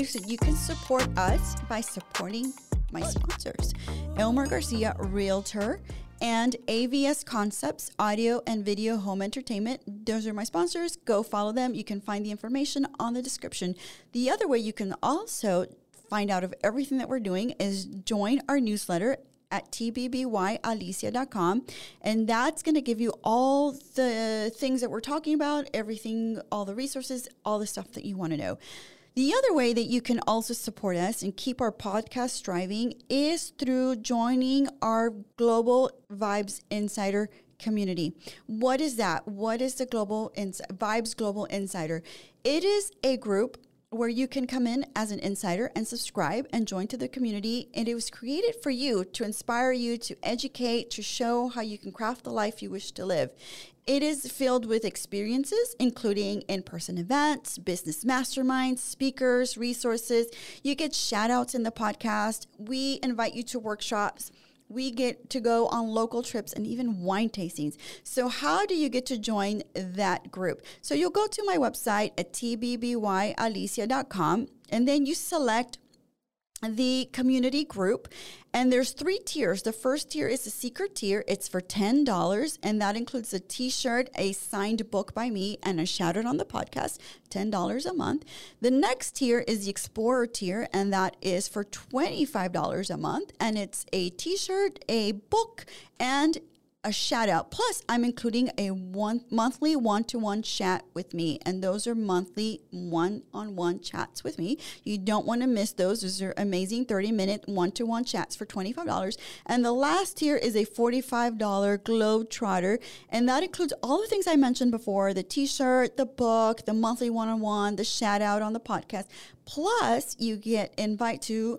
ways that you can support us by supporting my sponsors Elmer Garcia, Realtor, and AVS Concepts, Audio and Video Home Entertainment. Those are my sponsors. Go follow them. You can find the information on the description. The other way you can also find out of everything that we're doing is join our newsletter at tbbYalicia.com. And that's going to give you all the things that we're talking about, everything, all the resources, all the stuff that you want to know. The other way that you can also support us and keep our podcast striving is through joining our Global Vibes Insider community. What is that? What is the Global Ins- Vibes Global Insider? It is a group where you can come in as an insider and subscribe and join to the community. And it was created for you to inspire you, to educate, to show how you can craft the life you wish to live. It is filled with experiences, including in person events, business masterminds, speakers, resources. You get shout outs in the podcast. We invite you to workshops we get to go on local trips and even wine tastings. So, how do you get to join that group? So, you'll go to my website at tbbYalicia.com and then you select the community group and there's three tiers. The first tier is the secret tier. It's for $10 and that includes a t-shirt a signed book by me and a shout out on the podcast $10 a month. The next tier is the explorer tier and that is for $25 a month and it's a t-shirt a book and a shout out. Plus, I'm including a one monthly one to one chat with me, and those are monthly one on one chats with me. You don't want to miss those. Those are amazing 30 minute one to one chats for $25. And the last tier is a $45 Globe Trotter, and that includes all the things I mentioned before the t shirt, the book, the monthly one on one, the shout out on the podcast. Plus, you get invite to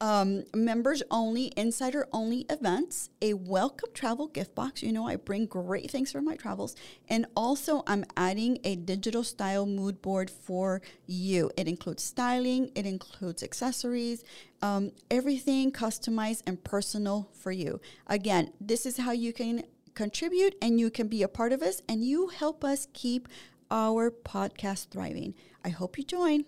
um, members only, insider only events, a welcome travel gift box. You know, I bring great things for my travels. And also, I'm adding a digital style mood board for you. It includes styling, it includes accessories, um, everything customized and personal for you. Again, this is how you can contribute and you can be a part of us and you help us keep our podcast thriving. I hope you join.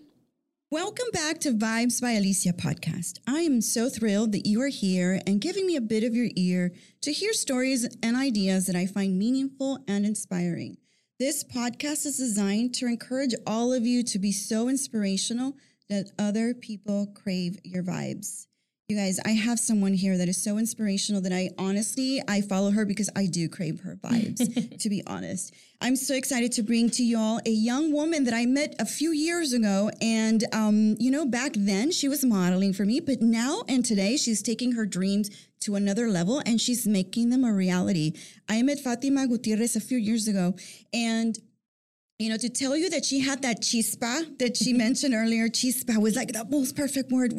Welcome back to Vibes by Alicia podcast. I am so thrilled that you are here and giving me a bit of your ear to hear stories and ideas that I find meaningful and inspiring. This podcast is designed to encourage all of you to be so inspirational that other people crave your vibes. You guys, I have someone here that is so inspirational that I honestly I follow her because I do crave her vibes, to be honest. I'm so excited to bring to y'all a young woman that I met a few years ago. And um, you know, back then she was modeling for me, but now and today she's taking her dreams to another level and she's making them a reality. I met Fatima Gutierrez a few years ago and you know, to tell you that she had that chispa that she mentioned earlier, chispa was like the most perfect word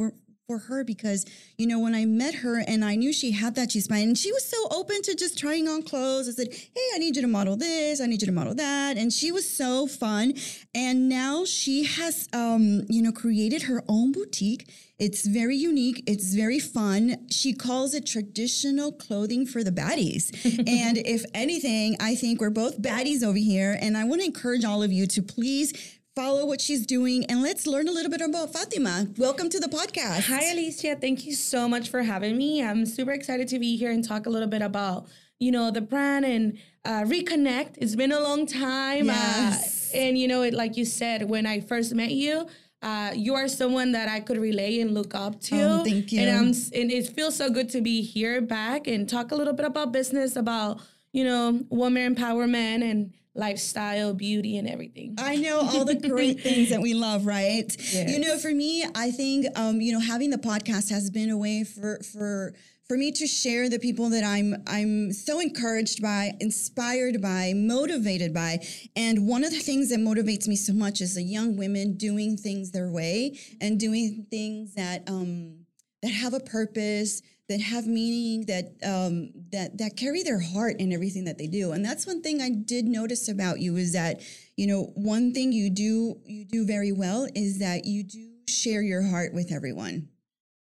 for her because you know when I met her and I knew she had that she's fine and she was so open to just trying on clothes. I said, "Hey, I need you to model this. I need you to model that," and she was so fun. And now she has, um, you know, created her own boutique. It's very unique. It's very fun. She calls it traditional clothing for the baddies. and if anything, I think we're both baddies over here. And I want to encourage all of you to please follow what she's doing and let's learn a little bit about Fatima. Welcome to the podcast. Hi, Alicia. Thank you so much for having me. I'm super excited to be here and talk a little bit about, you know, the brand and uh, reconnect. It's been a long time. Uh, yes. Uh, and, you know, it, like you said, when I first met you, uh, you are someone that I could relay and look up to. Oh, thank you. And, I'm, and it feels so good to be here back and talk a little bit about business, about, you know, woman empowerment and lifestyle, beauty, and everything. I know all the great things that we love, right? Yes. You know, for me, I think um, you know having the podcast has been a way for for for me to share the people that I'm I'm so encouraged by, inspired by, motivated by. And one of the things that motivates me so much is the young women doing things their way and doing things that um, that have a purpose that have meaning that um, that that carry their heart in everything that they do and that's one thing i did notice about you is that you know one thing you do you do very well is that you do share your heart with everyone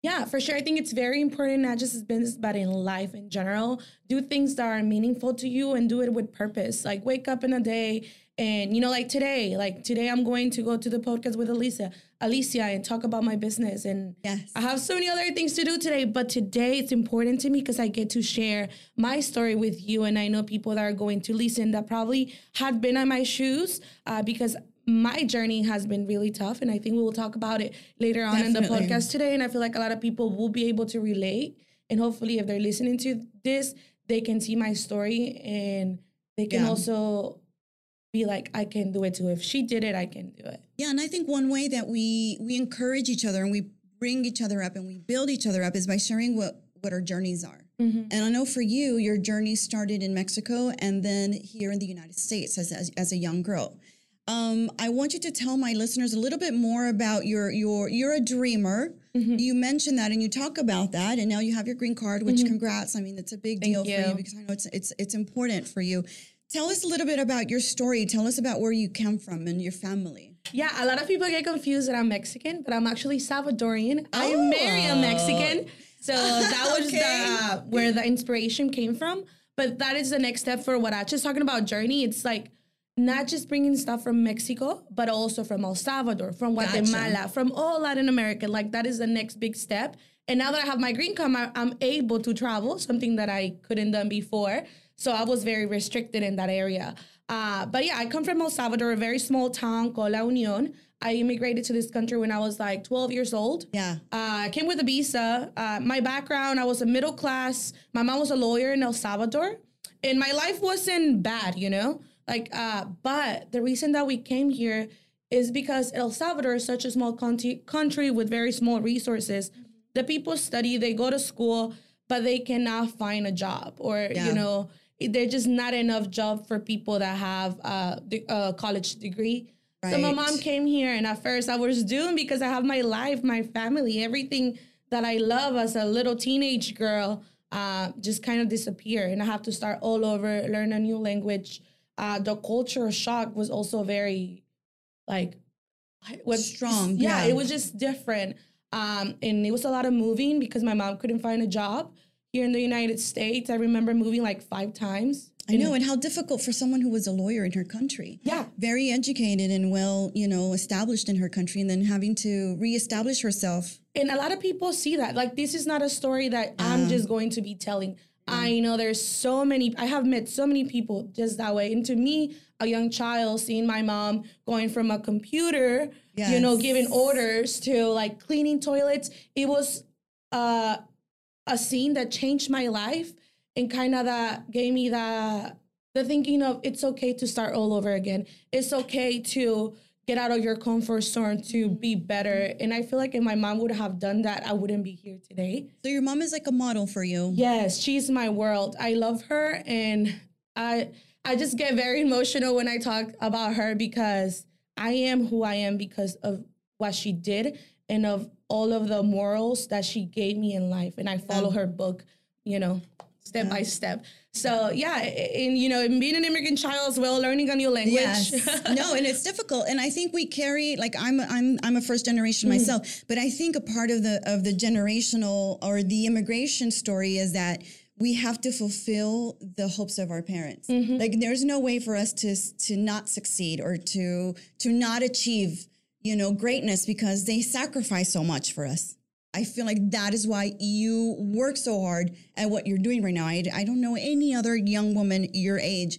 yeah, for sure. I think it's very important, not just as business, but in life in general. Do things that are meaningful to you and do it with purpose. Like wake up in a day And you know, like today, like today, I'm going to go to the podcast with Alicia, Alicia, and talk about my business. And Yes. I have so many other things to do today, but today it's important to me because I get to share my story with you, and I know people that are going to listen that probably had been in my shoes uh, because my journey has been really tough, and I think we will talk about it later on in the podcast today. And I feel like a lot of people will be able to relate, and hopefully, if they're listening to this, they can see my story and they can Yeah. also be like, I can do it too. If she did it, I can do it. Yeah, and I think one way that we we encourage each other and we bring each other up and we build each other up is by sharing what what our journeys are. Mm-hmm. And I know for you, your journey started in Mexico and then here in the United States as as, as a young girl. Um, I want you to tell my listeners a little bit more about your your you're a dreamer. Mm-hmm. You mentioned that and you talk about that, and now you have your green card, which congrats. I mean, it's a big Mm-hmm. Thank deal for you. you because I know it's it's it's important for you. Tell us a little bit about your story. Tell us about where you come from and your family. Yeah, a lot of people get confused that I'm Mexican, but I'm actually Salvadorian. I marry a Oh. Mexican. So that was Okay. the where the inspiration came from. But that is the next step for what I just talking about journey. It's like not just bringing stuff from Mexico, but also from El Salvador, from Gotcha. Guatemala, from all Latin America. Like that is the next big step. And now that I have my green card, I'm able to travel, something that I couldn't done before. So I was very restricted in that area. Uh, but yeah, I come from El Salvador, a very small town called La Union. I immigrated to this country when I was like 12 years old. Yeah. Uh, I came with a visa. Uh, my background, I was a middle class. My mom was a lawyer in El Salvador, and my life wasn't bad, you know. Like, uh, but the reason that we came here is because El Salvador is such a small country, country with very small resources. The people study, they go to school, but they cannot find a job, or Yeah. you know, there's just not enough job for people that have uh, the- a college degree. So my mom came here, and at first I was doomed because I have my life, my family, everything that I love as a little teenage girl, uh, just kind of disappear, and I have to start all over, learn a new language. Uh, the culture shock was also very, like, what Strong, Yeah, yeah. it was just different, um, and it was a lot of moving because my mom couldn't find a job here in the United States. I remember moving like five times. I know, and how difficult for someone who was a lawyer in her country. Yeah. Very educated and well, you know, established in her country, and then having to reestablish herself. and a lot of people see that like this is not a story that Uh-huh. i'm just going to be telling i know there's so many i have met so many people just that way and to me a young child seeing my mom going from a computer you know giving orders to like cleaning toilets it was uh, a scene that changed my life and kind of that gave me the the thinking of it's okay to start all over again. It's okay to get out of your comfort zone to mm-hmm. be better. And i feel like if my mom would have done that i wouldn't be here today. So your mom is like a model for you. yes she's my world. I love her and i i just get very emotional when i talk about her because i am who i am because of what she did and of all of the morals that she gave me in life and i follow her book you know step by step so yeah and you know and being an immigrant child as well learning a new language Yes. no, and it's difficult. And I think we carry like I'm I'm I'm a first generation Mm-hmm. myself, but I think a part of the of the generational or the immigration story is that we have to fulfill the hopes of our parents. Mm-hmm. Like there's no way for us to to not succeed or to to not achieve, you know, greatness because they sacrifice so much for us. I feel like that is why you work so hard at what you're doing right now. I, I don't know any other young woman your age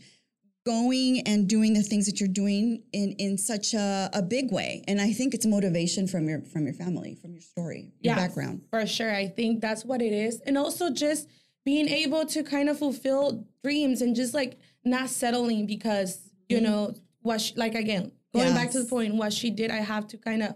going and doing the things that you're doing in in such a, a big way and i think it's motivation from your from your family from your story your background For sure. I think that's what it is. And also just being able to kind of fulfill dreams and just like not settling because, you mm-hmm. know, what she, like again, going back to the point, what she did, I have to kind of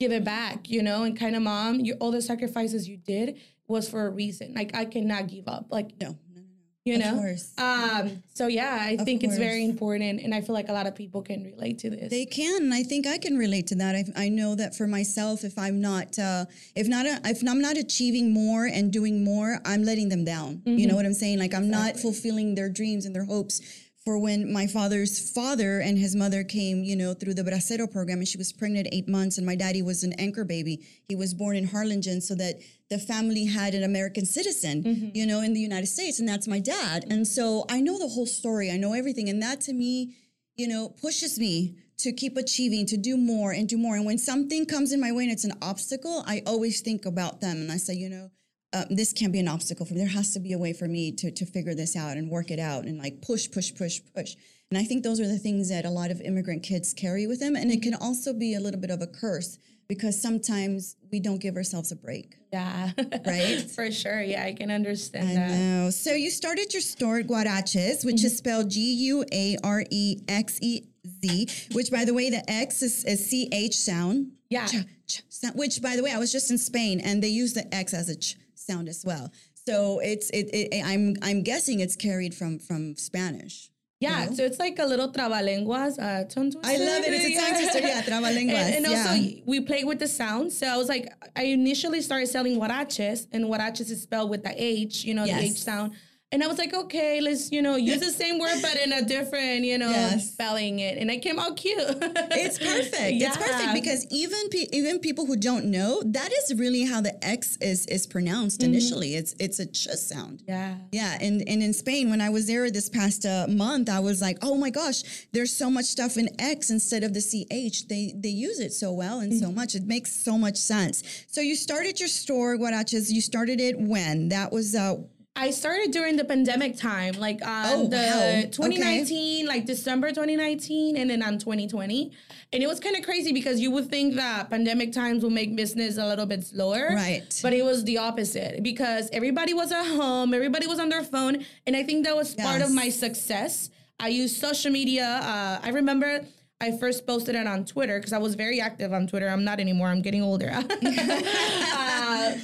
give it back, you know, and kind of mom, you, all the sacrifices you did was for a reason. Like I cannot give up. Like, no no no you Of know? course. Um, so yeah, I think it's very important. And I feel like a lot of people can relate to this. They can, and I think I can relate to that. I, I know that for myself, if I'm not, uh, if not, a, if I'm not achieving more and doing more, I'm letting them down. You know what I'm saying? Like I'm not fulfilling their dreams and their hopes. For when my father's father and his mother came, you know, through the Bracero program, and she was pregnant eight months, and my daddy was an anchor baby. He was born in Harlingen, so that the family had an American citizen, mm-hmm. you know, in the United States, and that's my dad. And so I know the whole story. I know everything, and that to me you know, pushes me to keep achieving, to do more and do more. And when something comes in my way and it's an obstacle, I always think about them and I say, you know, uh, this can't be an obstacle for me. There has to be a way for me to to figure this out and work it out and like push, push, push, push. And I think those are the things that a lot of immigrant kids carry with them. And it can also be a little bit of a curse because sometimes we don't give ourselves a break. Yeah. Right? For sure. Yeah, I can understand I that. know. So you started your store Guarexez, which is spelled G U A R E X E Z, which by the way, the X is a C H sound. Yeah. Ch, ch, sound, which by the way, I was just in Spain and they use the X as a ch sound as well. So it's it, it I'm I'm guessing it's carried from from Spanish. Yeah, know? so it's like a little trabalenguas, uh, I love it. It's a tongue twister. Yeah, trabalenguas. And, and also, yeah. we played with the sound. So I was like, I initially started selling huaraches, and huaraches is spelled with the H, you know, the H sound. And I was like, okay, let's, you know, use the same word, but in a different, you know, Yes. spelling it. And it came out cute. It's perfect. It's perfect because even pe- even people who don't know, that is really how the X is is pronounced Mm-hmm. initially. It's it's a ch sound. Yeah. Yeah, and, and in Spain, when I was there this past uh, month, I was like, oh my gosh, there's so much stuff in X instead of the CH. They they use it so well and Mm-hmm. so much. It makes so much sense. So you started your store, Guarexez. You started it when? That was uh, I started during the pandemic time, like on Oh, the wow. 2019, like December 2019, and then on 2020. And it was kind of crazy because you would think that pandemic times will make business a little bit slower. Right. But it was the opposite because everybody was at home, everybody was on their phone. And I think that was part of my success. I used social media. Uh, I remember I first posted it on Twitter because I was very active on Twitter. I'm not anymore. I'm getting older. uh,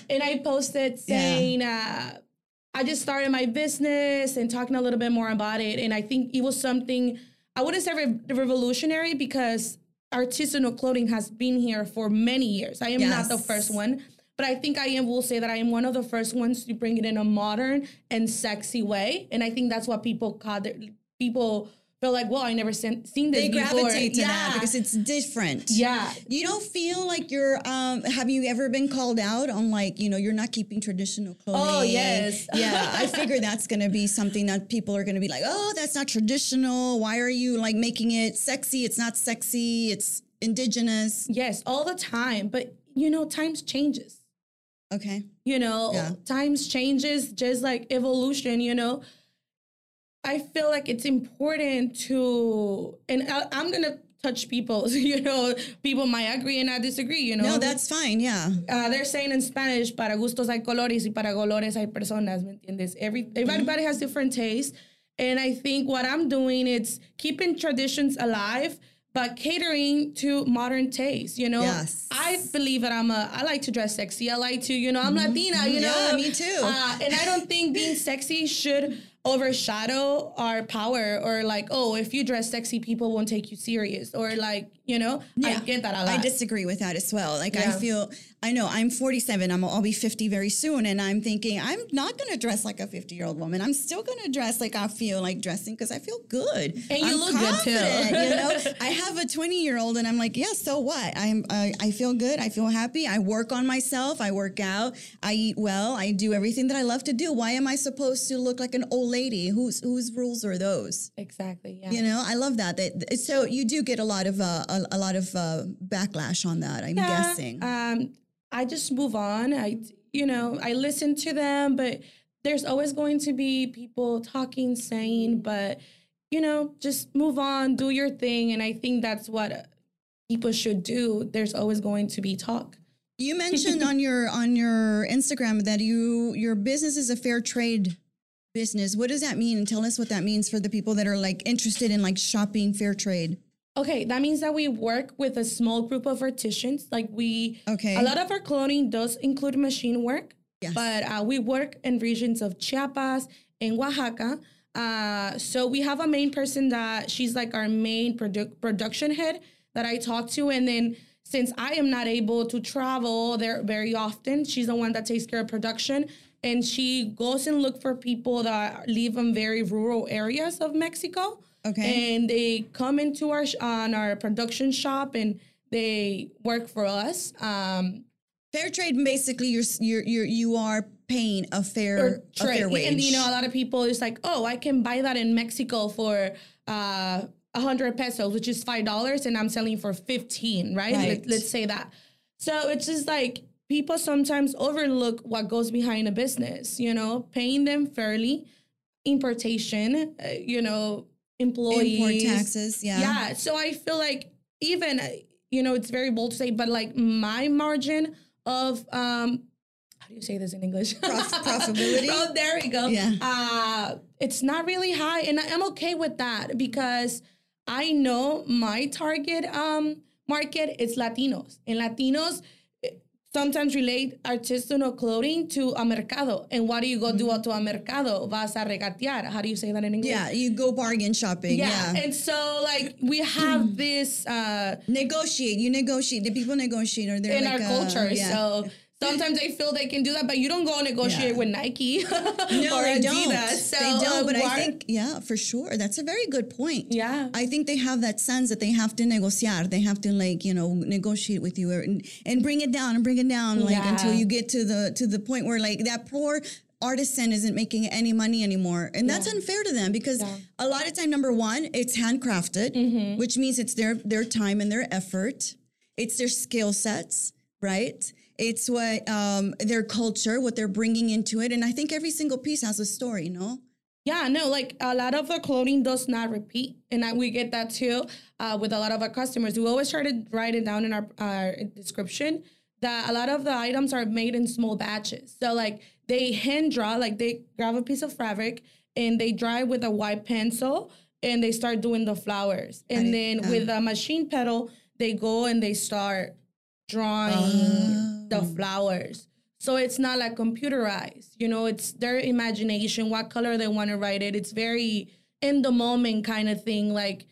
and I posted saying, uh, I just started my business and talking a little bit more about it. And I think it was something, I wouldn't say re- revolutionary because artisanal clothing has been here for many years. I am not the first one. But I think I am will say that I am one of the first ones to bring it in a modern and sexy way. And I think that's what people call it. People feel like, well, I never seen, seen this they before. gravitate to yeah. that because it's different. yeah. You don't feel like you're. Um, have you ever been called out on like you know you're not keeping traditional clothing? Oh, yes. yeah. I figure that's going to be something that people are going to be like, oh, that's not traditional. Why are you like making it sexy? It's not sexy. It's indigenous. Yes, all the time. But you know, times changes. Okay. you know Yeah. times changes just like evolution you know i feel like it's important to and I, i'm gonna touch people you know people might agree and not disagree you know No, that's fine. Yeah. uh, they're saying in Spanish, para gustos hay colores y para colores hay personas, ¿me entiendes? Every, everybody has different tastes. And I think what I'm doing is keeping traditions alive, but catering to modern taste, you know? Yes. I believe that I'm a, I like to dress sexy. I like to, you know, I'm Latina, you know? Mm-hmm. Yeah, me too. Uh, and I don't think being sexy should overshadow our power or like, oh, if you dress sexy, people won't take you serious. Or like, you know, I get that a lot. I disagree with that as well. Like I feel, I know I'm 47. I'm I'll be 50 very soon, and I'm thinking I'm not going to dress like a 50 year old woman. I'm still going to dress like I feel like dressing because I feel good. And you I'm look good, too. you know, I have a 20 year old, and I'm like, yeah, so what? I'm I, I feel good. I feel happy. I work on myself. I work out. I eat well. I do everything that I love to do. Why am I supposed to look like an old lady? Whose whose rules are those? exactly. Yeah. You know, I love that. That so you do get a lot of uh, a, a lot of uh, backlash on that. I'm Yeah, guessing. Um, I just move on. I, you know, I listen to them, but there's always going to be people talking, saying, but you know, just move on, do your thing, and I think that's what people should do. There's always going to be talk. you mentioned on your on your Instagram that you your business is a fair trade business. What does that mean? And tell us what that means for the people that are like interested in like shopping fair trade. Okay, that means that we work with a small group of artisans. Like we, Okay. a lot of our clothing does include machine work, Yes. but uh, we work in regions of Chiapas and Oaxaca. Uh, so we have a main person that she's like our main produ- production head that I talk to, and then since I am not able to travel there very often, she's the one that takes care of production. And she goes and look for people that live in very rural areas of Mexico Okay. and they come into our sh- on our production shop and they work for us um fair trade basically you're you're you're you are paying a fair a fair trade wage. and you know a lot of people is like oh i can buy that in mexico for uh 100 pesos, which is $5, and I'm selling for 15, right? Right. Let, let's say that. So it's just like people sometimes overlook what goes behind a business, you know, paying them fairly, importation, uh, you know, employees. Import taxes, yeah. Yeah. So I feel like even, uh, you know, it's very bold to say, but like my margin of, um, how do you say this in English? Prof- profitability? oh, there we go. Yeah. Uh, it's not really high. And I'm okay with that because I know my target um, market is Latinos. And Latinos sometimes relate artisanal clothing to a mercado. And what do you go do Mm-hmm. to a mercado? Vas a regatear. How do you say that in English? Yeah, you go bargain shopping. Yeah. Yeah. And so, like, we have this uh, negotiate. You negotiate. The people negotiate. Or they're in like, our uh, culture. yeah. So sometimes I feel they can do that, but you don't go negotiate Yeah. with Nike no, or they Adidas. don't. So, they don't. uh, But I think, yeah, for sure. That's a very good point. Yeah. I think they have that sense that they have to negociar. They have to like you know negotiate with you or, and, and bring it down and bring it down like Yeah. until you get to the to the point where like that poor artisan isn't making any money anymore and that's unfair to them because a lot of time number one it's handcrafted Mm-hmm. which means it's their their time and their effort it's their skill sets right it's what um their culture what they're bringing into it and i think every single piece has a story no Yeah, no, like a lot of the clothing does not repeat. And I, we get that too uh, with a lot of our customers. We always try to write it down in our, our description that a lot of the items are made in small batches. So, like, they hand draw, like, they grab a piece of fabric and they draw with a white pencil and they start doing the flowers. And then with a machine pedal, they go and they start drawing the flowers. So it's not like computerized, you know, it's their imagination, what color they want to write it. It's very in the moment kind of thing. Like,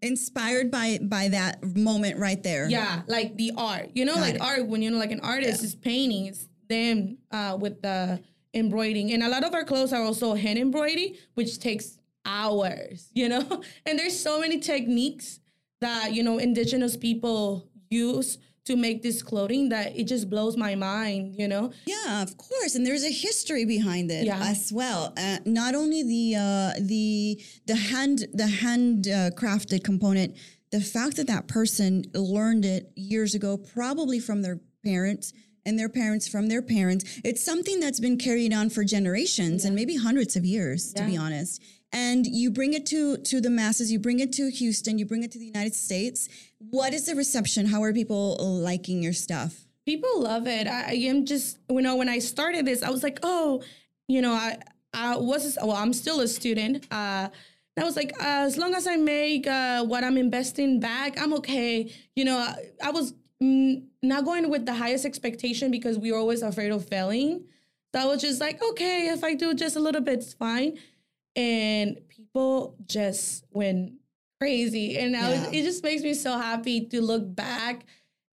inspired by by that moment right there yeah, like the art, you know, like it. art, when you know, like an artist is painting, it's them uh, with the embroidering. And a lot of our clothes are also hand embroidery, which takes hours, you know? And there's so many techniques that, you know, indigenous people use to make this clothing that it just blows my mind, you know? Yeah, of course, and there's a history behind it Yeah. as well. Uh, not only the uh, the the hand the hand uh, crafted component, the fact that that person learned it years ago, probably from their parents and their parents from their parents. It's something that's been carried on for generations and maybe hundreds of years, to be honest. And you bring it to to the masses. You bring it to Houston. You bring it to the United States. What is the reception? How are people liking your stuff? People love it. I, I am just, you know, when I started this, I was like, oh, you know, I, I was, well, I'm still a student. Uh, I was like, uh, as long as I make uh, what I'm investing back, I'm okay. You know, I, I was not going with the highest expectation because we were always afraid of failing. So I was just like, okay, if I do just a little bit, it's fine. And people just went crazy. And I was, it just makes me so happy to look back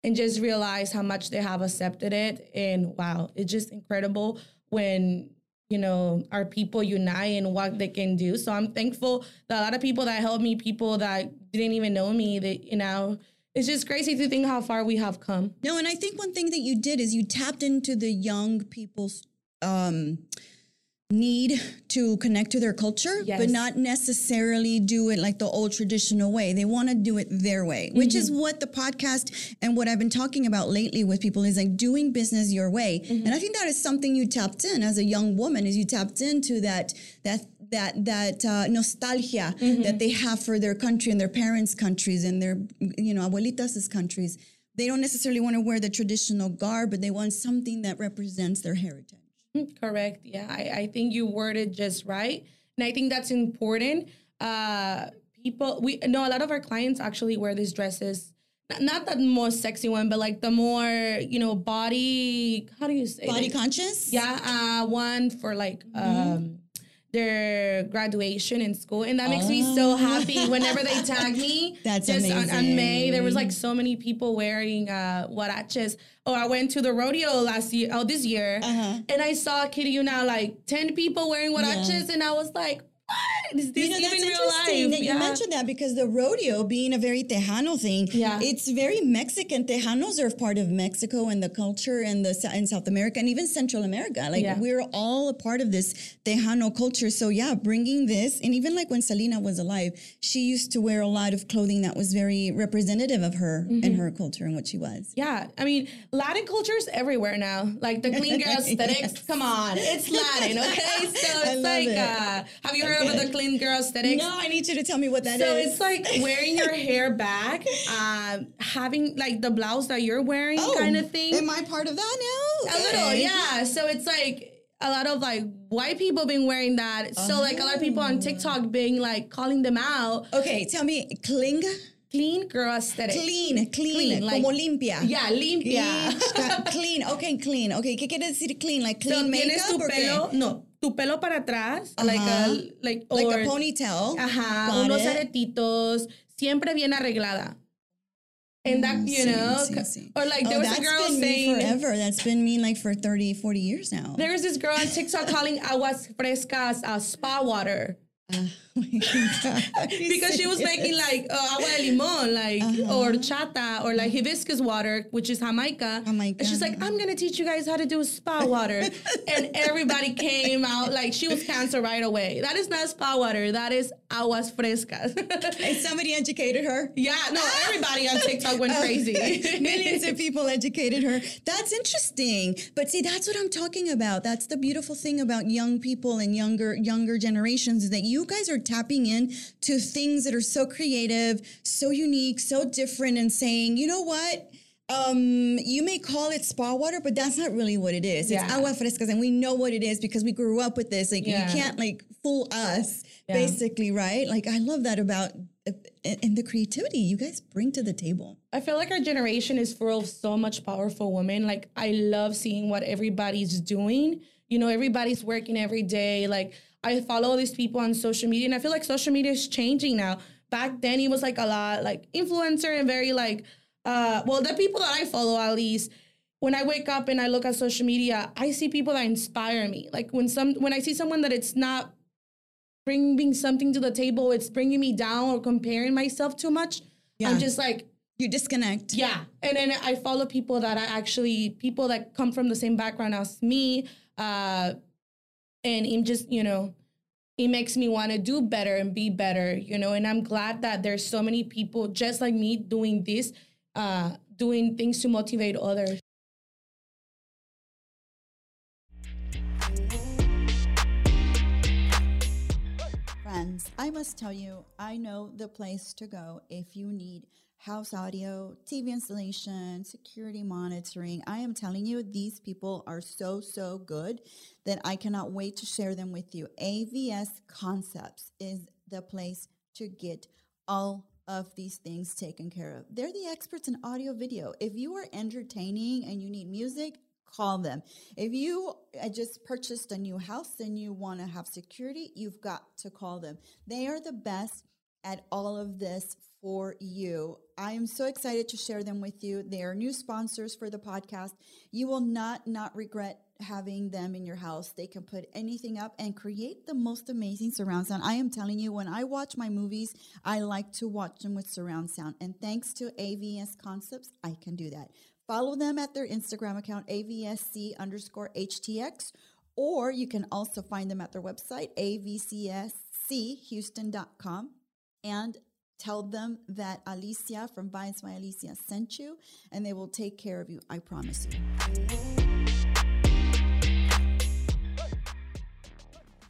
and just realize how much they have accepted it. And wow, it's just incredible when you know our people unite and what they can do. So I'm thankful that a lot of people that helped me, people that didn't even know me, that you know, it's just crazy to think how far we have come. No, and I think one thing that you did is you tapped into the young people's um, need to connect to their culture, but not necessarily do it like the old traditional way. They want to do it their way, which is mm-hmm. what the podcast and what I've been talking about lately with people is like doing business your way. Mm-hmm. And I think that is something you tapped in as a young woman, is you tapped into that that that that uh, nostalgia mm-hmm. that they have for their country and their parents' countries and their you know abuelitas' countries. They don't necessarily want to wear the traditional garb, but they want something that represents their heritage. Mm, Correct. Yeah, I, I think you worded just right, and I think that's important. Uh, people, we know a lot of our clients actually wear these dresses. Not, not the most sexy one, but like the more you know body. How do you say? Body like- conscious? Yeah, uh, one for like um, their graduation in school, and that makes me so happy. Whenever they tag me, That's just on, on May, there was like so many people wearing uh, huaraches. Or I went to the rodeo last year, oh this year, Uh-huh. and I saw Kitty now like ten people wearing huaraches, and I was like, what? Is this You know, that's interesting life? that you mentioned that because the rodeo being a very Tejano thing, Yeah. it's very Mexican. Tejanos are part of Mexico and the culture and the in South America and even Central America. Like Yeah. we're all a part of this Tejano culture. So yeah, bringing this and even like when Selena was alive, she used to wear a lot of clothing that was very representative of her Mm-hmm. and her culture and what she was. Yeah, I mean, Latin culture is everywhere now. Like the clean girl aesthetics. Come on, it's Latin, okay? So it's like, it. uh, have you heard of the clean girl aesthetics? No, I need you to tell me what that is. so it's like wearing your hair back, um, having like the blouse that you're wearing, kind of thing. Oh, Am I part of that now? A little, yeah. So it's like a lot of like white people been wearing that. So like a lot of people on TikTok being like calling them out. Okay, tell me, cling, Clean girl aesthetic. clean, clean, Clean, like- como limpia. Yeah, limpia. Yeah, clean, okay, clean. Okay, ¿qué quiere decir clean? Like So clean tienes makeup tu pelo, no, tu pelo para atrás, like a, like, Like a ponytail. Ajá, Got unos it. aretitos, siempre bien arreglada. And that, Mm, you sí, know, sí, or like there oh, was a that's girl been saying, me forever. That's been me like for 30, 40 years now. there was this girl on TikTok calling aguas frescas uh, spa water. because she was making like uh, agua de limon, like or chata or like hibiscus water, which is Jamaica. Jamaica. And she's like, I'm gonna teach you guys how to do spa water, and everybody came out like she was canceled right away. That is not spa water. That is aguas frescas. And somebody educated her. yeah, no, everybody on TikTok went crazy. Millions of people educated her. That's interesting. But see, that's what I'm talking about. That's the beautiful thing about young people and younger younger generations is that you guys are tapping in to things that are so creative, so unique, so different, and saying, you know what? Um, you may call it spa water, but that's not really what it is. It's Yeah. agua frescas, and we know what it is because we grew up with this. Like Yeah. you can't like fool us, Yeah. basically, right? Like I love that about uh, and the creativity you guys bring to the table. I feel like our generation is full of so much powerful women. Like I love seeing what everybody's doing. You know, everybody's working every day. Like I follow these people on social media, and I feel like social media is changing now. Back then, it was like a lot like influencer and very like, uh, well, the people that I follow at least. When I wake up and I look at social media, I see people that inspire me. Like when some when I see someone that it's not bringing something to the table, it's bringing me down or comparing myself too much. Yeah. I'm just like, You disconnect. yeah. And then I follow people that are actually people that come from the same background as me. Uh, and it just, you know, it makes me want to do better and be better, you know. And I'm glad that there's so many people just like me doing this, uh, doing things to motivate others. Friends, I must tell you, I know the place to go if you need house audio, TV installation, security monitoring. I am telling you, these people are so, so good that I cannot wait to share them with you. AVS Concepts is the place to get all of these things taken care of. They're the experts in audio video. If you are entertaining and you need music, call them. If you uh, just purchased a new house and you want to have security, you've got to call them. They are the best at all of this for you. I am so excited to share them with you. They are new sponsors for the podcast. You will not not regret having them in your house. They can put anything up and create the most amazing surround sound. I am telling you, when I watch my movies, I like to watch them with surround sound. And thanks to AVS Concepts, I can do that. Follow them at their Instagram account, AVSC underscore HTX, or you can also find them at their website, avcschouston.com, and tell them that Alicia from and Smile Alicia sent you, and they will take care of you. I promise you.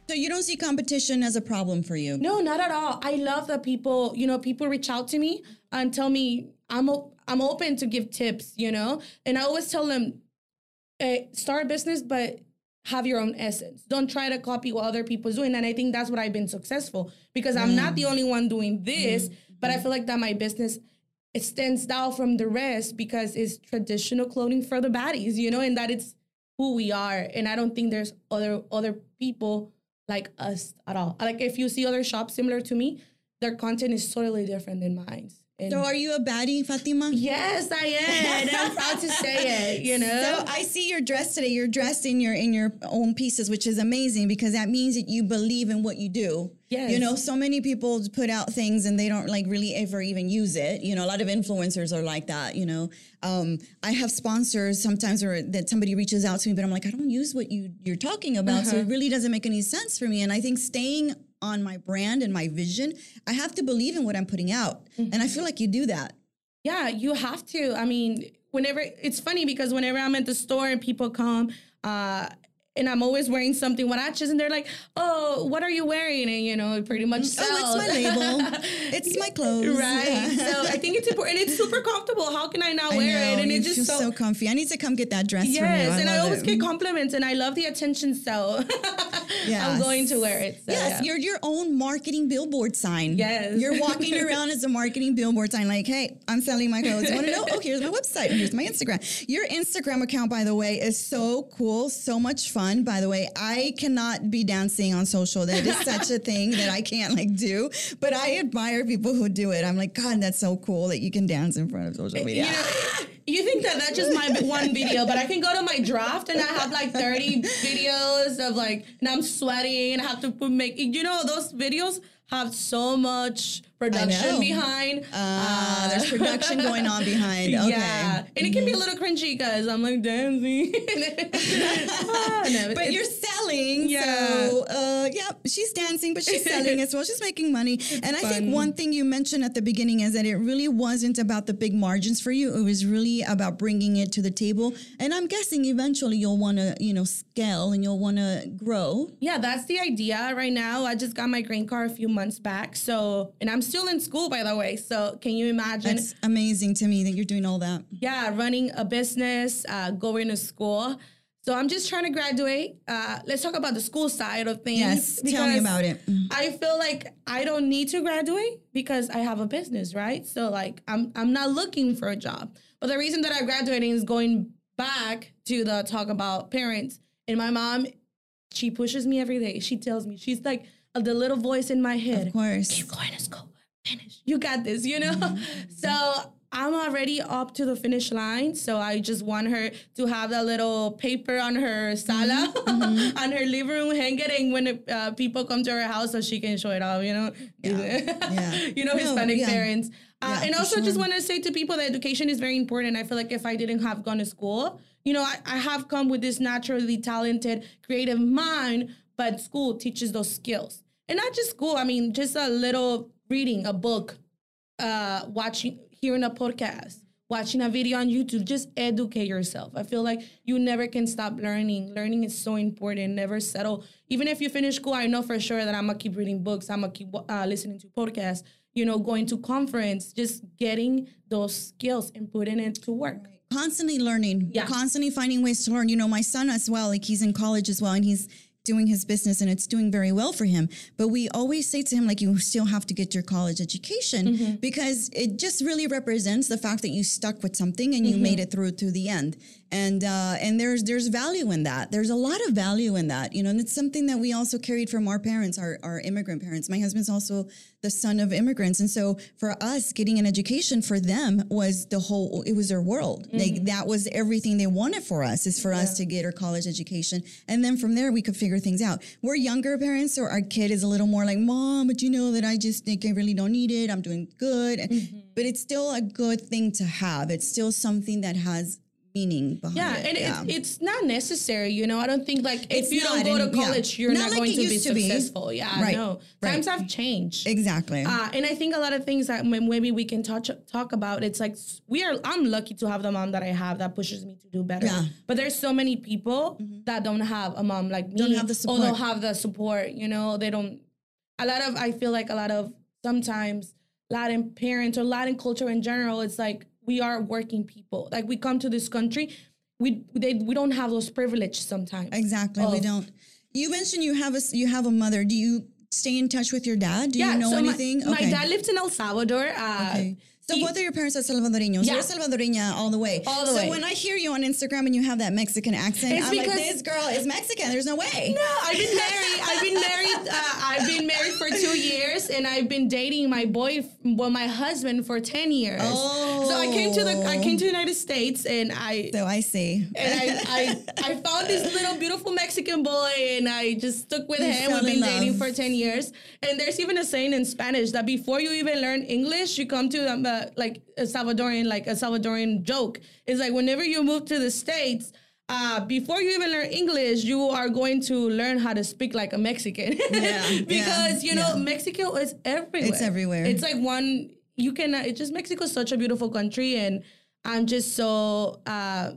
So you don't see competition as a problem for you. No, not at all. I love that people, you know, people reach out to me and tell me I'm I'm open to give tips, you know, and I always tell them, hey, start a business, but have your own essence. Don't try to copy what other people's doing. And I think that's what I've been successful because I'm not mm. the only one doing this, mm. but I feel like that my business it stands out from the rest because it's traditional clothing for the baddies, you know, and that it's who we are. And I don't think there's other other people like us at all. Like if you see other shops similar to me, their content is totally different than mine. And So are you a baddie, Fatima? yes, I am. and I'm proud to say it. You know. So I see your dress today. You're dressed in your in your own pieces, which is amazing because that means that you believe in what you do. Yes. You know, so many people put out things and they don't like really ever even use it. You know, a lot of influencers are like that. You know, um, I have sponsors sometimes or that somebody reaches out to me, but I'm like, I don't use what you you're talking about, so it really doesn't make any sense for me. And I think staying on my brand and my vision, I have to believe in what I'm putting out, and I feel like you do that. Yeah, you have to. I mean, whenever it's funny because whenever I'm at the store and people come, uh, and I'm always wearing something huaraches, and they're like, "Oh, what are you wearing?" And you know, it pretty much sells. Oh, it's my label. it's my clothes. right. Yeah. So I think it's important. It's super comfortable. How can I not I wear it? And it's just so. so comfy. I need to come get that dress from you. Yes, and I always it. get compliments, and I love the attention. So I'm going to wear it. So, Yes, yeah. you're your own marketing billboard sign. Yes. You're walking around as a marketing billboard sign, like, hey, I'm selling my clothes. You Want to know? Oh, here's my website. Here's my Instagram. Your Instagram account, by the way, is so cool, so much fun. By the way, I cannot be dancing on social. That is such a thing that I can't like do. But I admire people who do it. I'm like, God, that's so cool that you can dance in front of social media. You, know, you think that that's just my one video, but I can go to my draft and I have like 30 videos of like, and I'm sweating and I have to put make, you know, those videos have so much production know. behind. Ah, there's production going on behind. Okay. Yeah, and it can be a little cringy because I'm like dancing. Ah, no, But you're selling, Yeah. so uh, yeah, she's dancing, but she's selling as well. She's making money, and I fun. think one thing you mentioned at the beginning is that it really wasn't about the big margins for you. It was really about bringing it to the table, and I'm guessing eventually you'll want to, you know, scale and you'll want to grow. Yeah, that's the idea right now. I just got my green card a few months back. So, and I'm still in school, by the way. So, can you imagine? It's amazing to me that you're doing all that. yeah, running a business, uh, going to school. So, I'm just trying to graduate. Uh, let's talk about the school side of things. Yes, tell me about it. Mm. I feel like I don't need to graduate because I have a business, right? So, like, I'm I'm not looking for a job. But the reason that I'm graduating is going back to the talk about parents. And my mom, she pushes me every day. She tells me, she's like the little voice in my head. Of course. Keep going to school. Finish. You got this, you know? Mm-hmm. So I'm already up to the finish line. So I just want her to have that little paper on her sala, Mm-hmm. on her living room, hang it, when uh, people come to her house, so she can show it off, you know? Yeah. you know, No, Hispanic yeah. parents. Uh, Yeah, and also just want to say to people that education is very important. I feel like if I didn't have gone to school, you know, I, I have come with this naturally talented, creative mind, but school teaches those skills. And not just school, I mean, just a little reading, a book, uh, watching, hearing a podcast, watching a video on YouTube, just educate yourself. I feel like you never can stop learning. Learning is so important. Never settle. Even if you finish school, I know for sure that I'm gonna keep reading books. I'm gonna keep uh, listening to podcasts. You know, going to conference, just getting those skills and putting it to work. constantly learning Yeah. constantly finding ways to learn you know my son as well like he's in college as well and he's doing his business and it's doing very well for him. But we always say to him like you still have to get your college education Mm-hmm. because it just really represents the fact that you stuck with something and you Mm-hmm. made it through to the end. And uh and there's there's value in that. There's a lot of value in that you know and it's something that we also carried from our parents our, our immigrant parents. My husband's also the son of immigrants. And so for us getting an education for them was the whole it was their world. Like that was everything they wanted for us is for us to get our college education. And then from there we could figure things out. We're younger parents so our kid is a little more like mom but you know that i just think i really don't need it. I'm doing good. Mm-hmm. But it's still a good thing to have. It's still something that has meaning behind Yeah, it and It's, it's not necessary, you know. I don't think like It's if you don't go to and- yeah. college, you're Not not, like going to be to be. successful. Yeah, Right, no. right. Times have changed. exactly Uh, and I think a lot of things that maybe we can touch talk about. It's like we are. I'm lucky to have the mom that I have that pushes me to do better. Yeah. But there's so many people that don't have a mom like me. Don't have the Or don't have the support. You know, they don't. A lot of I feel like a lot of sometimes Latin parents or Latin culture in general. It's like we are working people. Like we come to this country, we they we don't have those privileges sometimes. Exactly. We don't. You mentioned you have a you have a mother. Do you stay in touch with your dad? Do you know so my- anything? My, dad lives in El Salvador. Uh, Okay. So he- both of your parents are Salvadoreños. Yeah. You're Salvadoreña all the way. All the so way. when I hear you on Instagram and you have that Mexican accent, It's I'm like, this girl is Mexican. There's no way. No, I've been married. I've been married. Uh, I've been married for two years, and I've been dating my boy, well, my husband for ten years. Oh. So I came to the I came to the United States, and I So I see. and I, I I found this little beautiful Mexican boy, and I just stuck with You him. We've been dating for ten years, and there's even a saying in Spanish that before you even learn English, you come to um, uh, like a Salvadorian, like a Salvadorian joke. It's like whenever you move to the states. Uh, before you even learn English, you are going to learn how to speak like a Mexican. Yeah, because yeah, you know yeah. Mexico is everywhere. It's everywhere. It's like one you can. uh, It's just Mexico's such a beautiful country, and I'm just so uh,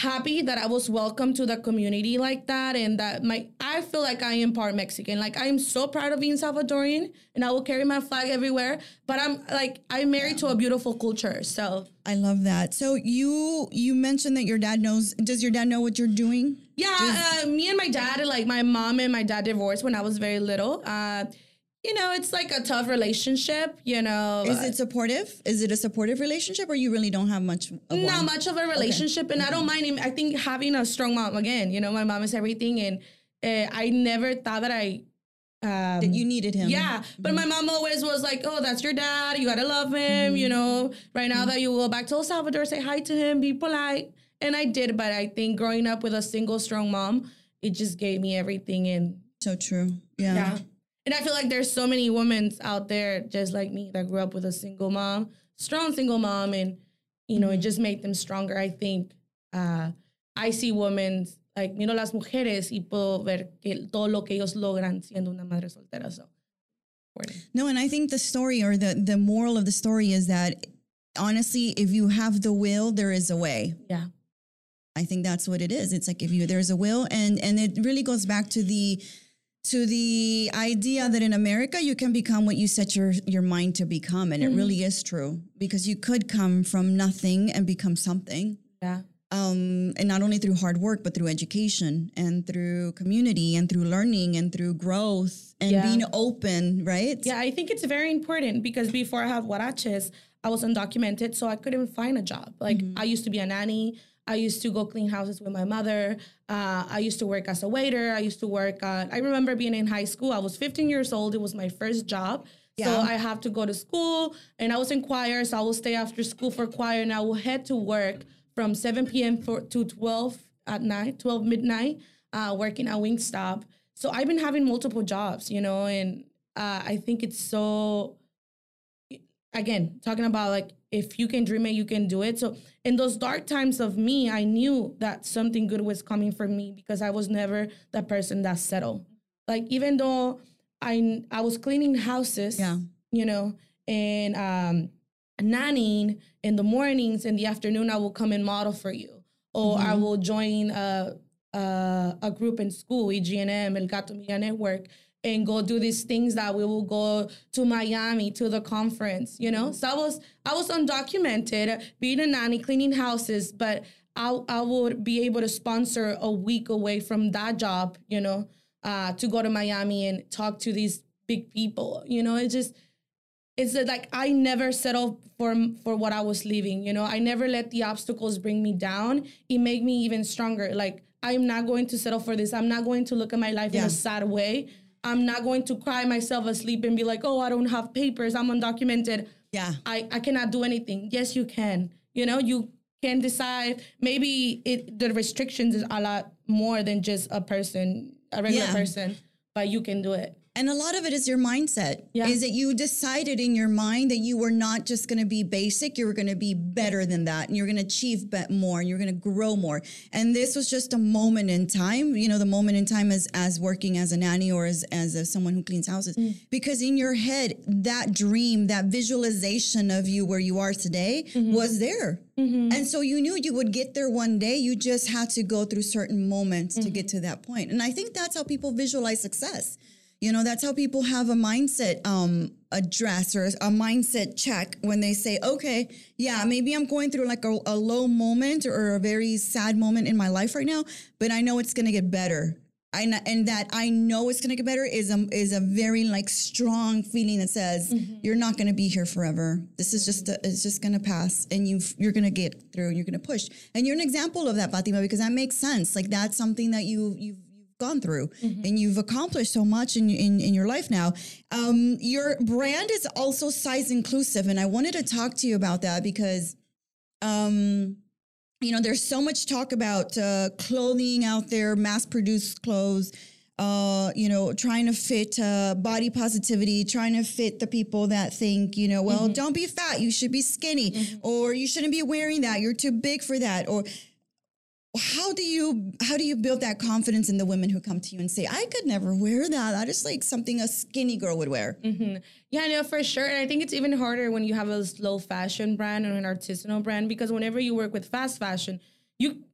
happy that I was welcome to the community like that, and that my I feel like I am part Mexican. Like I'm so proud of being Salvadorian, and I will carry my flag everywhere. But I'm like I'm married to a beautiful culture, so I love that. So you you mentioned that your dad knows. Does your dad know what you're doing? Yeah, uh, me and my dad, like my mom and my dad divorced when I was very little. Uh, you know, it's like a tough relationship. You know, Is it supportive? Is it a supportive relationship, or you really don't have much? Of not much of a relationship, and I don't mind. him. I think having a strong mom again. You know, my mom is everything, and uh, I never thought that I. Um, That you needed him. yeah, but my mom always was like, "Oh, that's your dad. You gotta love him." You know, right now that you go back to El Salvador, say hi to him, be polite, and I did. But I think growing up with a single strong mom, it just gave me everything, and So true. Yeah. yeah. And I feel like there's so many women out there just like me that grew up with a single mom, strong single mom, and you know, it just made them stronger. I think uh, I see women like miro las mujeres y puedo ver que todo lo que ellos logran siendo una madre soltera. So. No, and I think the story or the the moral of the story is that honestly, if you have the will, there is a way. yeah, I think that's what it is. It's like if you there's a will, and and it really goes back to the to the idea that in America you can become what you set your your mind to become, and it really is true because you could come from nothing and become something. yeah, Um, and not only through hard work, but through education and through community and through learning and through growth and Yeah. being open, right? yeah. I think it's very important because before I had Guarexez, I was undocumented, so I couldn't find a job. Like I used to be a nanny. I used to go clean houses with my mother. Uh, I used to work as a waiter. I used to work. Uh, I remember being in high school. I was 15 years old. It was my first job. So I have to go to school, and I was in choir. So I will stay after school for choir, and I will head to work from 7 p.m. For, to 12 at night, 12 midnight, uh, working at Wingstop. So I've been having multiple jobs, you know, and uh, I think it's so again talking about like if you can dream it you can do it. So in those dark times of me i knew that something good was coming for me because i was never the person that settled. Like even though i i was cleaning houses Yeah. you know and um nannying in the mornings in the afternoon i will come and model for you. Or i will join a, a a group in school egnm el gato Milla network and go do these things that we will go to miami to the conference you know so i was i was undocumented being a nanny cleaning houses but i, I would be able to sponsor a week away from that job you know uh, to go to miami and talk to these big people you know it just it's like I never settled for for what I was leaving. You know, I never let the obstacles bring me down. It made me even stronger. Like I'm not going to settle for this. I'm not going to look at my life in a sad way. I'm not going to cry myself asleep and be like, oh, I don't have papers. I'm undocumented. Yeah. I, I cannot do anything. Yes, you can. You know, you can decide. Maybe it the restrictions is a lot more than just a person, a regular Yeah. person, but you can do it. And a lot of it is your mindset. Yeah. Is that you decided in your mind that you were not just going to be basic, you were going to be better than that, and you're going to achieve bet more, and you're going to grow more. And this was just a moment in time. You know, the moment in time as as working as a nanny or as as a, someone who cleans houses, Mm. because in your head that dream, that visualization of you where you are today Mm-hmm. was there. And so you knew you would get there one day. You just had to go through certain moments to Mm-hmm. get to that point. And I think that's how people visualize success. You know, that's how people have a mindset um address or a mindset check when they say, okay, yeah, maybe I'm going through like a, a low moment or a very sad moment in my life right now, but I know it's gonna get better. I kn- and that I know it's gonna get better is a is a very like strong feeling that says you're not gonna be here forever. This is just a, it's just gonna pass, and you you're gonna get through. and You're gonna push, and you're an example of that, Fatima, because that makes sense. Like that's something that you you've gone through and you've accomplished so much in, in, in your life now. Um, your brand is also size inclusive. And I wanted to talk to you about that because, um, you know, there's so much talk about uh, clothing out there, mass produced clothes, uh, you know, trying to fit uh, body positivity, trying to fit the people that think, you know, well, don't be fat, you should be skinny, or you shouldn't be wearing that, you're too big for that, or how do you how do you build that confidence in the women who come to you and say, I could never wear that. That is like something a skinny girl would wear. Yeah, no, for sure. And I think it's even harder when you have a slow fashion brand or an artisanal brand because whenever you work with fast fashion, you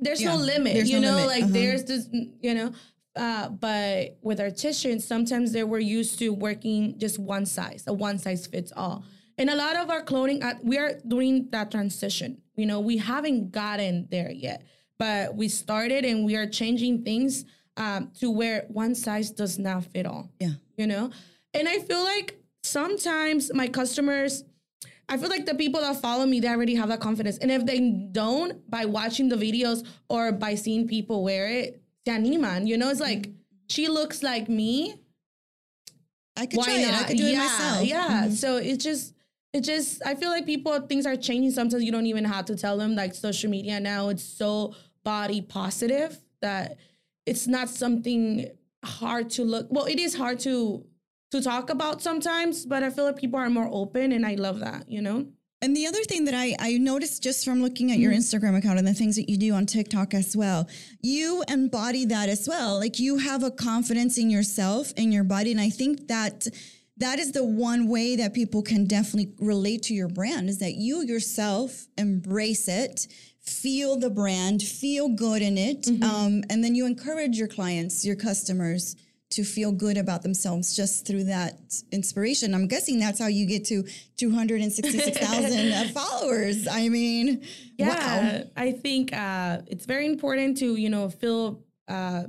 there's no limit. there's you no know, limit, like uh-huh. there's this, you know. Uh, but with artisans, sometimes they were used to working just one size, a one size fits all. And a lot of our clothing, uh, we are doing that transition. You know, we haven't gotten there yet, but we started and we are changing things um, to where one size does not fit all Yeah. you know? And I feel like sometimes my customers, I feel like the people that follow me, they already have that confidence. And if they don't, by watching the videos or by seeing people wear it, se animan, you know? It's like, she looks like me. I could Why try not? it. I could do yeah, it myself. Mm-hmm. Yeah. So it's just, it just, I feel like people, things are changing. Sometimes you don't even have to tell them. Like social media now, it's so body positive that it's not something hard to look. Well, it is hard to to talk about sometimes, but I feel like people are more open, and I love that. You know. And the other thing that I, I noticed just from looking at your mm-hmm. Instagram account and the things that you do on TikTok as well, you embody that as well. Like you have a confidence in yourself, in your body. And I think that that is the one way that people can definitely relate to your brand is that you yourself embrace it, feel the brand, feel good in it. Um, and then you encourage your clients, your customers to feel good about themselves just through that inspiration. I'm guessing that's how you get to 266,000 uh, followers. I mean, Yeah, wow. I think uh, it's very important to you know feel uh,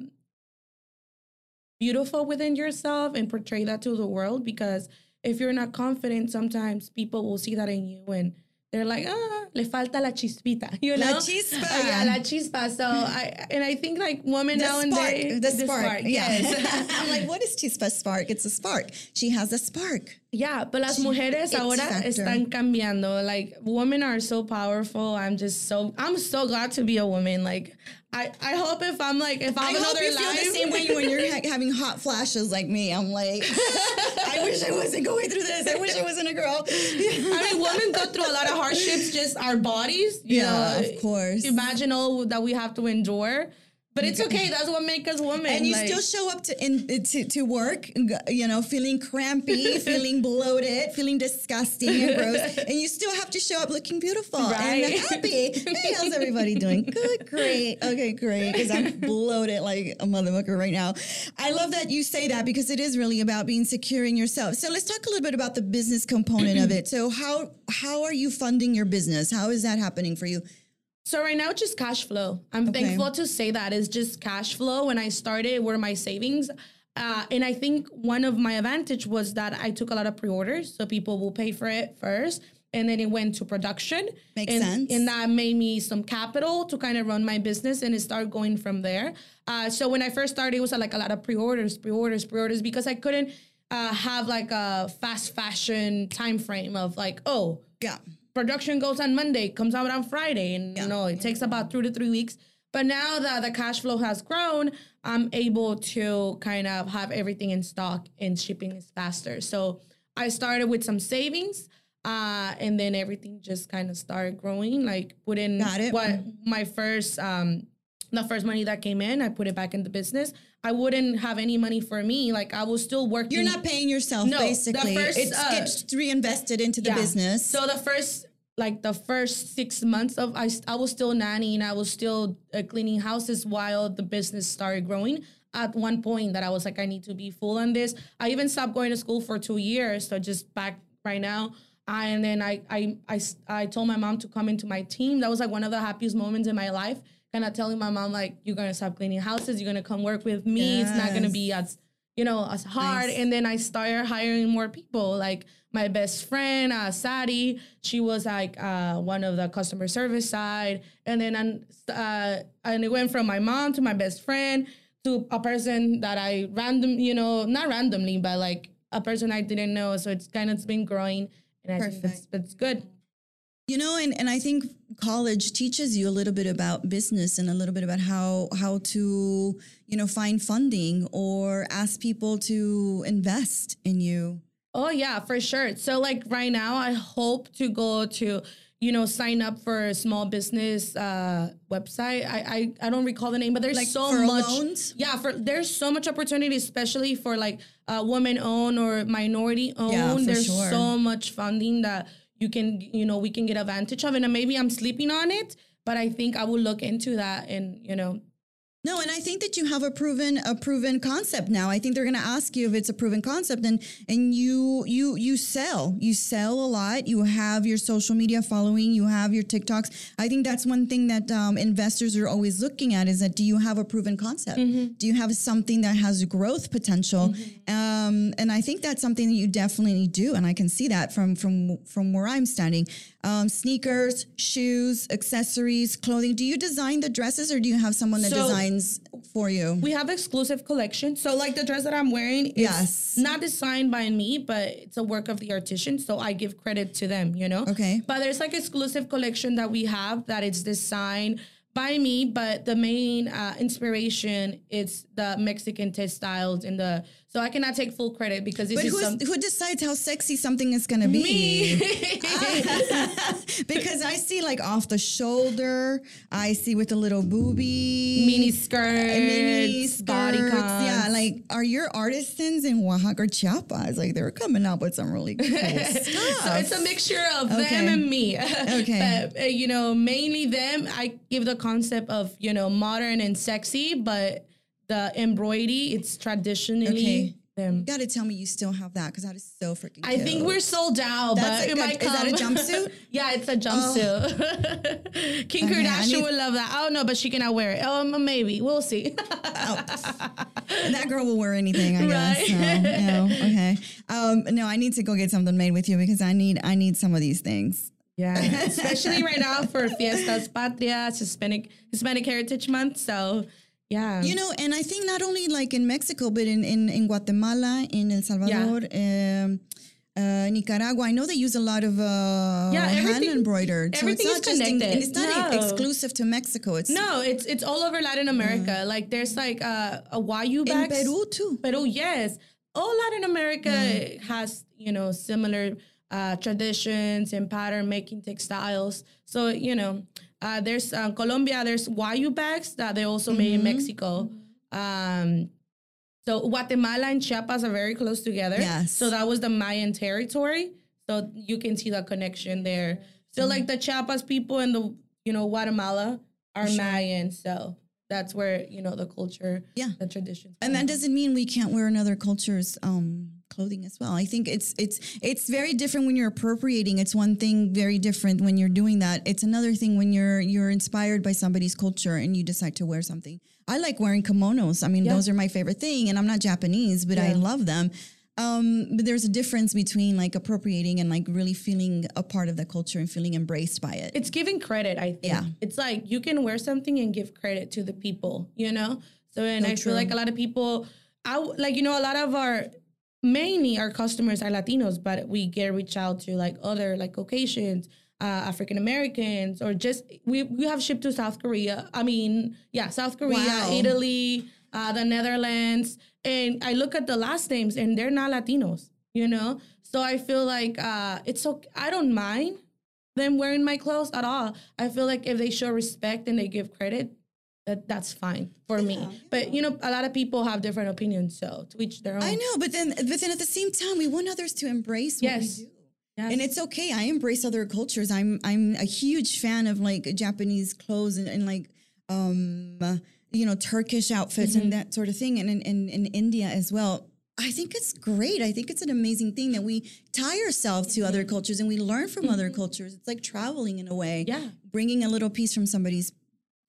beautiful within yourself and portray that to the world because if you're not confident, sometimes people will see that in you and they're like, ah, le falta la chispita, you know? La chispa. Uh, yeah, la chispa. So I and I think like women The nowadays, spark, the spark, yeah. yes. I'm like, what is chispa spark? It's a spark. She has a spark. Yeah, but las mujeres It's ahora factor. están cambiando. Like women are so powerful. I'm just so I'm so glad to be a woman. Like I I hope if I'm like if I'm I another hope you life, feel the same way when you're ha- having hot flashes like me. I'm like, I wish I wasn't going through this. I wish I wasn't a girl. I mean, women go through a lot of hardships. Just our bodies. You Yeah, know, of course. Imagine all that we have to endure. But it's okay. That's what makes us women. And you like- still show up to in to, to work, you know, feeling crampy, feeling bloated, feeling disgusting and gross, and you still have to show up looking beautiful and happy. Hey, how's everybody doing? Good, great, okay, great. Because I'm bloated like a motherfucker right now. I love that you say that because it is really about being secure in yourself. So let's talk a little bit about the business component of it. So how how are you funding your business? How is that happening for you? So right now, it's just cash flow. I'm Okay. thankful to say that it's just cash flow. When I started, were my savings, uh, and I think one of my advantage was that I took a lot of pre-orders, so people will pay for it first, and then it went to production. Makes and, sense. And that made me some capital to kind of run my business, and it started going from there. Uh, so when I first started, it was uh, like a lot of pre-orders, pre-orders, pre-orders, because I couldn't uh, have like a fast fashion time frame of like, oh, Yeah. Production goes on Monday, comes out on Friday, and you know it takes about two to three weeks. But now that the cash flow has grown, I'm able to kind of have everything in stock and shipping is faster. So I started with some savings, uh, and then everything just kind of started growing. Like put in what my first um, the first money that came in, I put it back in the business. I wouldn't have any money for me. Like I was still working. You're not paying yourself, No, the basically. first, it uh, gets reinvested into the Yeah. business. So the first, like the first six months of, I, I was still nannying, I was still uh, cleaning houses while the business started growing. At one point, that I was like, I need to be full on this. I even stopped going to school for two years, so just back right now. I, and then I told my mom to come into my team. That was like one of the happiest moments in my life. Kind of telling my mom like, you're gonna stop cleaning houses. You're gonna come work with me. It's not gonna be as you know, as hard. Nice. And then I started hiring more people. Like my best friend, uh, Sadie, she was like uh, one of the customer service side. And then uh, and it went from my mom to my best friend to a person that I random, you know, not randomly, but like a person I didn't know. So it's kind of it's been growing, and I think it's, it's good. You know, and, and I think college teaches you a little bit about business and a little bit about how how to, you know, find funding or ask people to invest in you. Oh yeah, for sure. So like right now, I hope to go to you know sign up for a small business uh, website. I, I I don't recall the name, but there's Like so much. loans? Yeah, for there's so much opportunity, especially for like uh, woman owned or minority owned. Yeah, for there's sure. so much funding that you can you know we can get advantage of, and maybe I'm sleeping on it, but I think I will look into that and you know No, and I think that you have a proven a proven concept now. I think they're going to ask you if it's a proven concept, and and you you you sell you sell a lot. You have your social media following. You have your TikToks. I think that's one thing that um, investors are always looking at is that do you have a proven concept? Do you have something that has growth potential? Um, and I think that's something that you definitely do, and I can see that from from from where I'm standing. Um, sneakers, shoes, accessories, clothing. Do you design the dresses, or do you have someone that So- designs for you? We have exclusive collection. So like the dress that I'm wearing is Yes. not designed by me, but it's a work of the artisan. So I give credit to them, you know? Okay. But there's like exclusive collection that we have that it's designed by me, but the main uh, inspiration is the Mexican textiles and the so I cannot take full credit because this But is who's, some who decides how sexy something is going to be? me. because I see like off the shoulder, I see with a little booby, mini skirts, mini body skirts. cons. Yeah, like are your artisans in Oaxaca or Chiapas? Like they're coming up with some really cool stuff. So it's a mixture of Okay. them and me. Okay. but, uh, you know, mainly them. I give the concept of, you know, modern and sexy, but the embroidery, it's traditionally Okay. them. You got to tell me you still have that because that is so freaking. I think we're sold out, That's but it good- might is that a jumpsuit? yeah, it's a jumpsuit. King Okay, Kardashian need- would love that. I don't know, but she cannot wear it. Um, maybe we'll see. that girl will wear anything, I guess. Right. So, you know, okay. Um, no, I need to go get something made with you because I need I need some of these things. yeah, especially right now for Fiestas Patrias, Hispanic Hispanic Heritage Month. So, yeah, You know, and I think not only like in Mexico, but in in, in Guatemala, in El Salvador, um, uh, Nicaragua. I know they use a lot of uh, Yeah, hand everything- embroidered. everything so is it's not in, connected. and it's not No. exclusive to Mexico. It's No, it's it's all over Latin America. Like there's like uh, a Wayu in bags. Peru too. Peru, yes. All Latin America has, you know, similar uh, traditions and pattern making textiles. So, you know, uh, there's uh, Colombia, there's Wayu bags that they also made in Mexico. Um, so Guatemala and Chiapas are very close together. Yes. So that was the Mayan territory. So you can see the connection there. So like the Chiapas people and the, you know, Guatemala are Mayan. So that's where, you know, the culture, Yeah. the traditions. And that doesn't mean we can't wear another culture's um, clothing as well. I think it's it's it's very different when you're appropriating. It's one thing very different when you're doing that. It's another thing when you're you're inspired by somebody's culture and you decide to wear something. I like wearing kimonos. I mean, Yeah. those are my favorite thing, and I'm not Japanese, but I love them. Um, but there's a difference between like appropriating and like really feeling a part of the culture and feeling embraced by it. it's giving credit i think Yeah. it's like you can wear something and give credit to the people you know so and So i true. feel like a lot of people I like you know a lot of our mainly our customers are latinos but we get reach out to like other like caucasians uh, African Americans, or just we we have shipped to South Korea. I mean, yeah, South Korea, Wow. Italy, uh, the Netherlands, and I look at the last names, and they're not Latinos. You know, so I feel like uh, it's okay. I don't mind them wearing my clothes at all. I feel like if they show respect and they give credit, that that's fine for me. But you know, a lot of people have different opinions, so to each their own. I know, but then but then at the same time, we want others to embrace what Yes. we do. Yes. And it's okay. I embrace other cultures. I'm I'm a huge fan of like Japanese clothes and, and like um uh, you know Turkish outfits Mm-hmm. and that sort of thing, and in, in in India as well. I think it's great. I think it's an amazing thing that we tie ourselves to other cultures and we learn from other cultures. It's like traveling in a way. Mm-hmm. Yeah. bringing a little piece from somebody's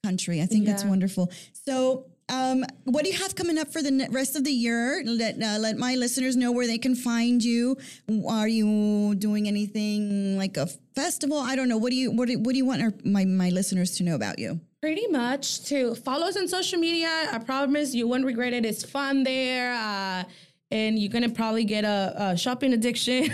country. I think that's wonderful. So Um, what do you have coming up for the rest of the year? Let uh, let my listeners know where they can find you. Are you doing anything like a festival? I don't know. What do you what do, what do you want our, my my listeners to know about you? Pretty much to follow us on social media. I promise you won't regret it. It's fun there. Uh, and you're gonna probably get a, a shopping addiction.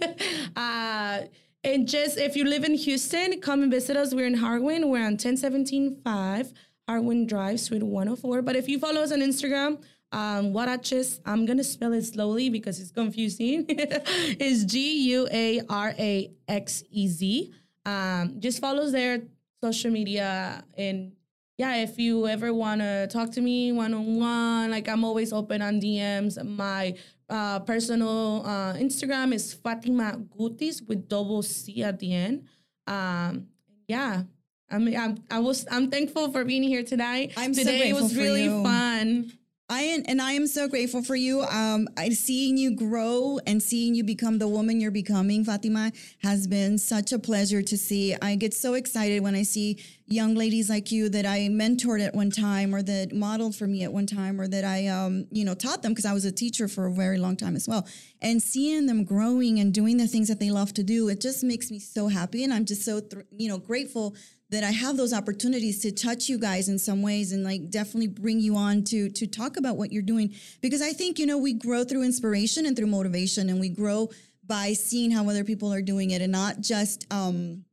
uh, and just if you live in Houston, come and visit us. We're in Harwin. We're on 10175 Harwin Drive, Suite 104. But if you follow us on Instagram, um, Guarexez, I'm gonna spell it slowly because it's confusing. it's G U A R A X E Z. Um, just follow us there, social media, and yeah, if you ever want to talk to me one on one, like I'm always open on DMs. My uh, personal uh, Instagram is Fatima Gutis with double C at the end. Um, yeah, I mean, I'm, I was I'm thankful for being here tonight. I'm so Today grateful was really you. fun. I am, and I am so grateful for you. Um, I seeing you grow and seeing you become the woman you're becoming, Fatima, has been such a pleasure to see. I get so excited when I see young ladies like you that I mentored at one time, or that modeled for me at one time, or that I, um, you know, taught them because I was a teacher for a very long time as well. And seeing them growing and doing the things that they love to do, it just makes me so happy, and I'm just so, thr you know, grateful that I have those opportunities to touch you guys in some ways and like definitely bring you on to to talk about what you're doing. Because I think you know we grow through inspiration and through motivation and we grow by seeing how other people are doing it and not just um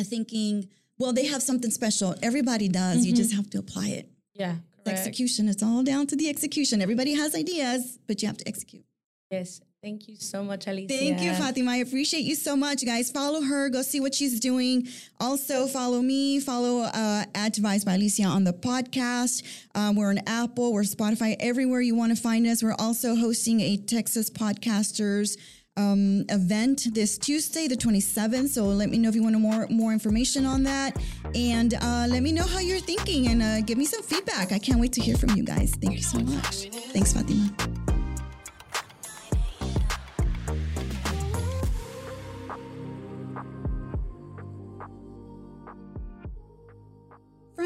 thinking well they have something special. Everybody does. You just have to apply it. Yeah, correct. execution it's all down to the execution. Everybody has ideas but you have to execute. Yes, thank you so much, Alicia. Thank you, Fatima. I appreciate you so much, guys. Follow her. Go see what she's doing. Also, follow me. Follow uh, Advised by Alicia on the podcast. Um, we're on Apple. We're Spotify. Everywhere you want to find us. We're also hosting a Texas Podcasters um, event this Tuesday, the 27th. So let me know if you want more more information on that, and uh, let me know how you're thinking and uh, give me some feedback. I can't wait to hear from you guys. Thank you so much. Thanks, Fatima.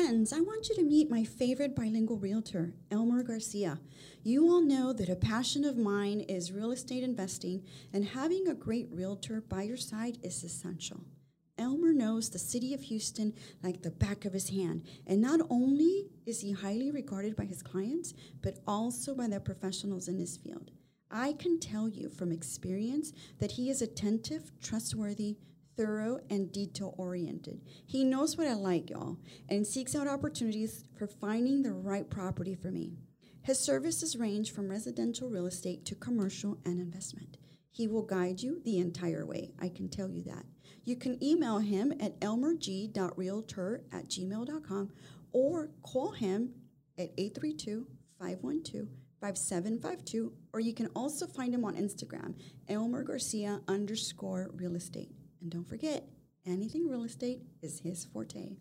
Friends, I want you to meet my favorite bilingual realtor, Elmer Garcia. You all know that a passion of mine is real estate investing, and having a great realtor by your side is essential. Elmer knows the city of Houston like the back of his hand, and not only is he highly regarded by his clients, but also by the professionals in his field. I can tell you from experience that he is attentive, trustworthy, thorough, and detail oriented. He knows what I like, y'all, and seeks out opportunities for finding the right property for me. His services range from residential real estate to commercial and investment. He will guide you the entire way, I can tell you that. You can email him at elmerg.realtor at gmail.com or call him at 832 512 5752, or you can also find him on Instagram, Elmer Garcia underscore real estate. And don't forget, anything real estate is his forte.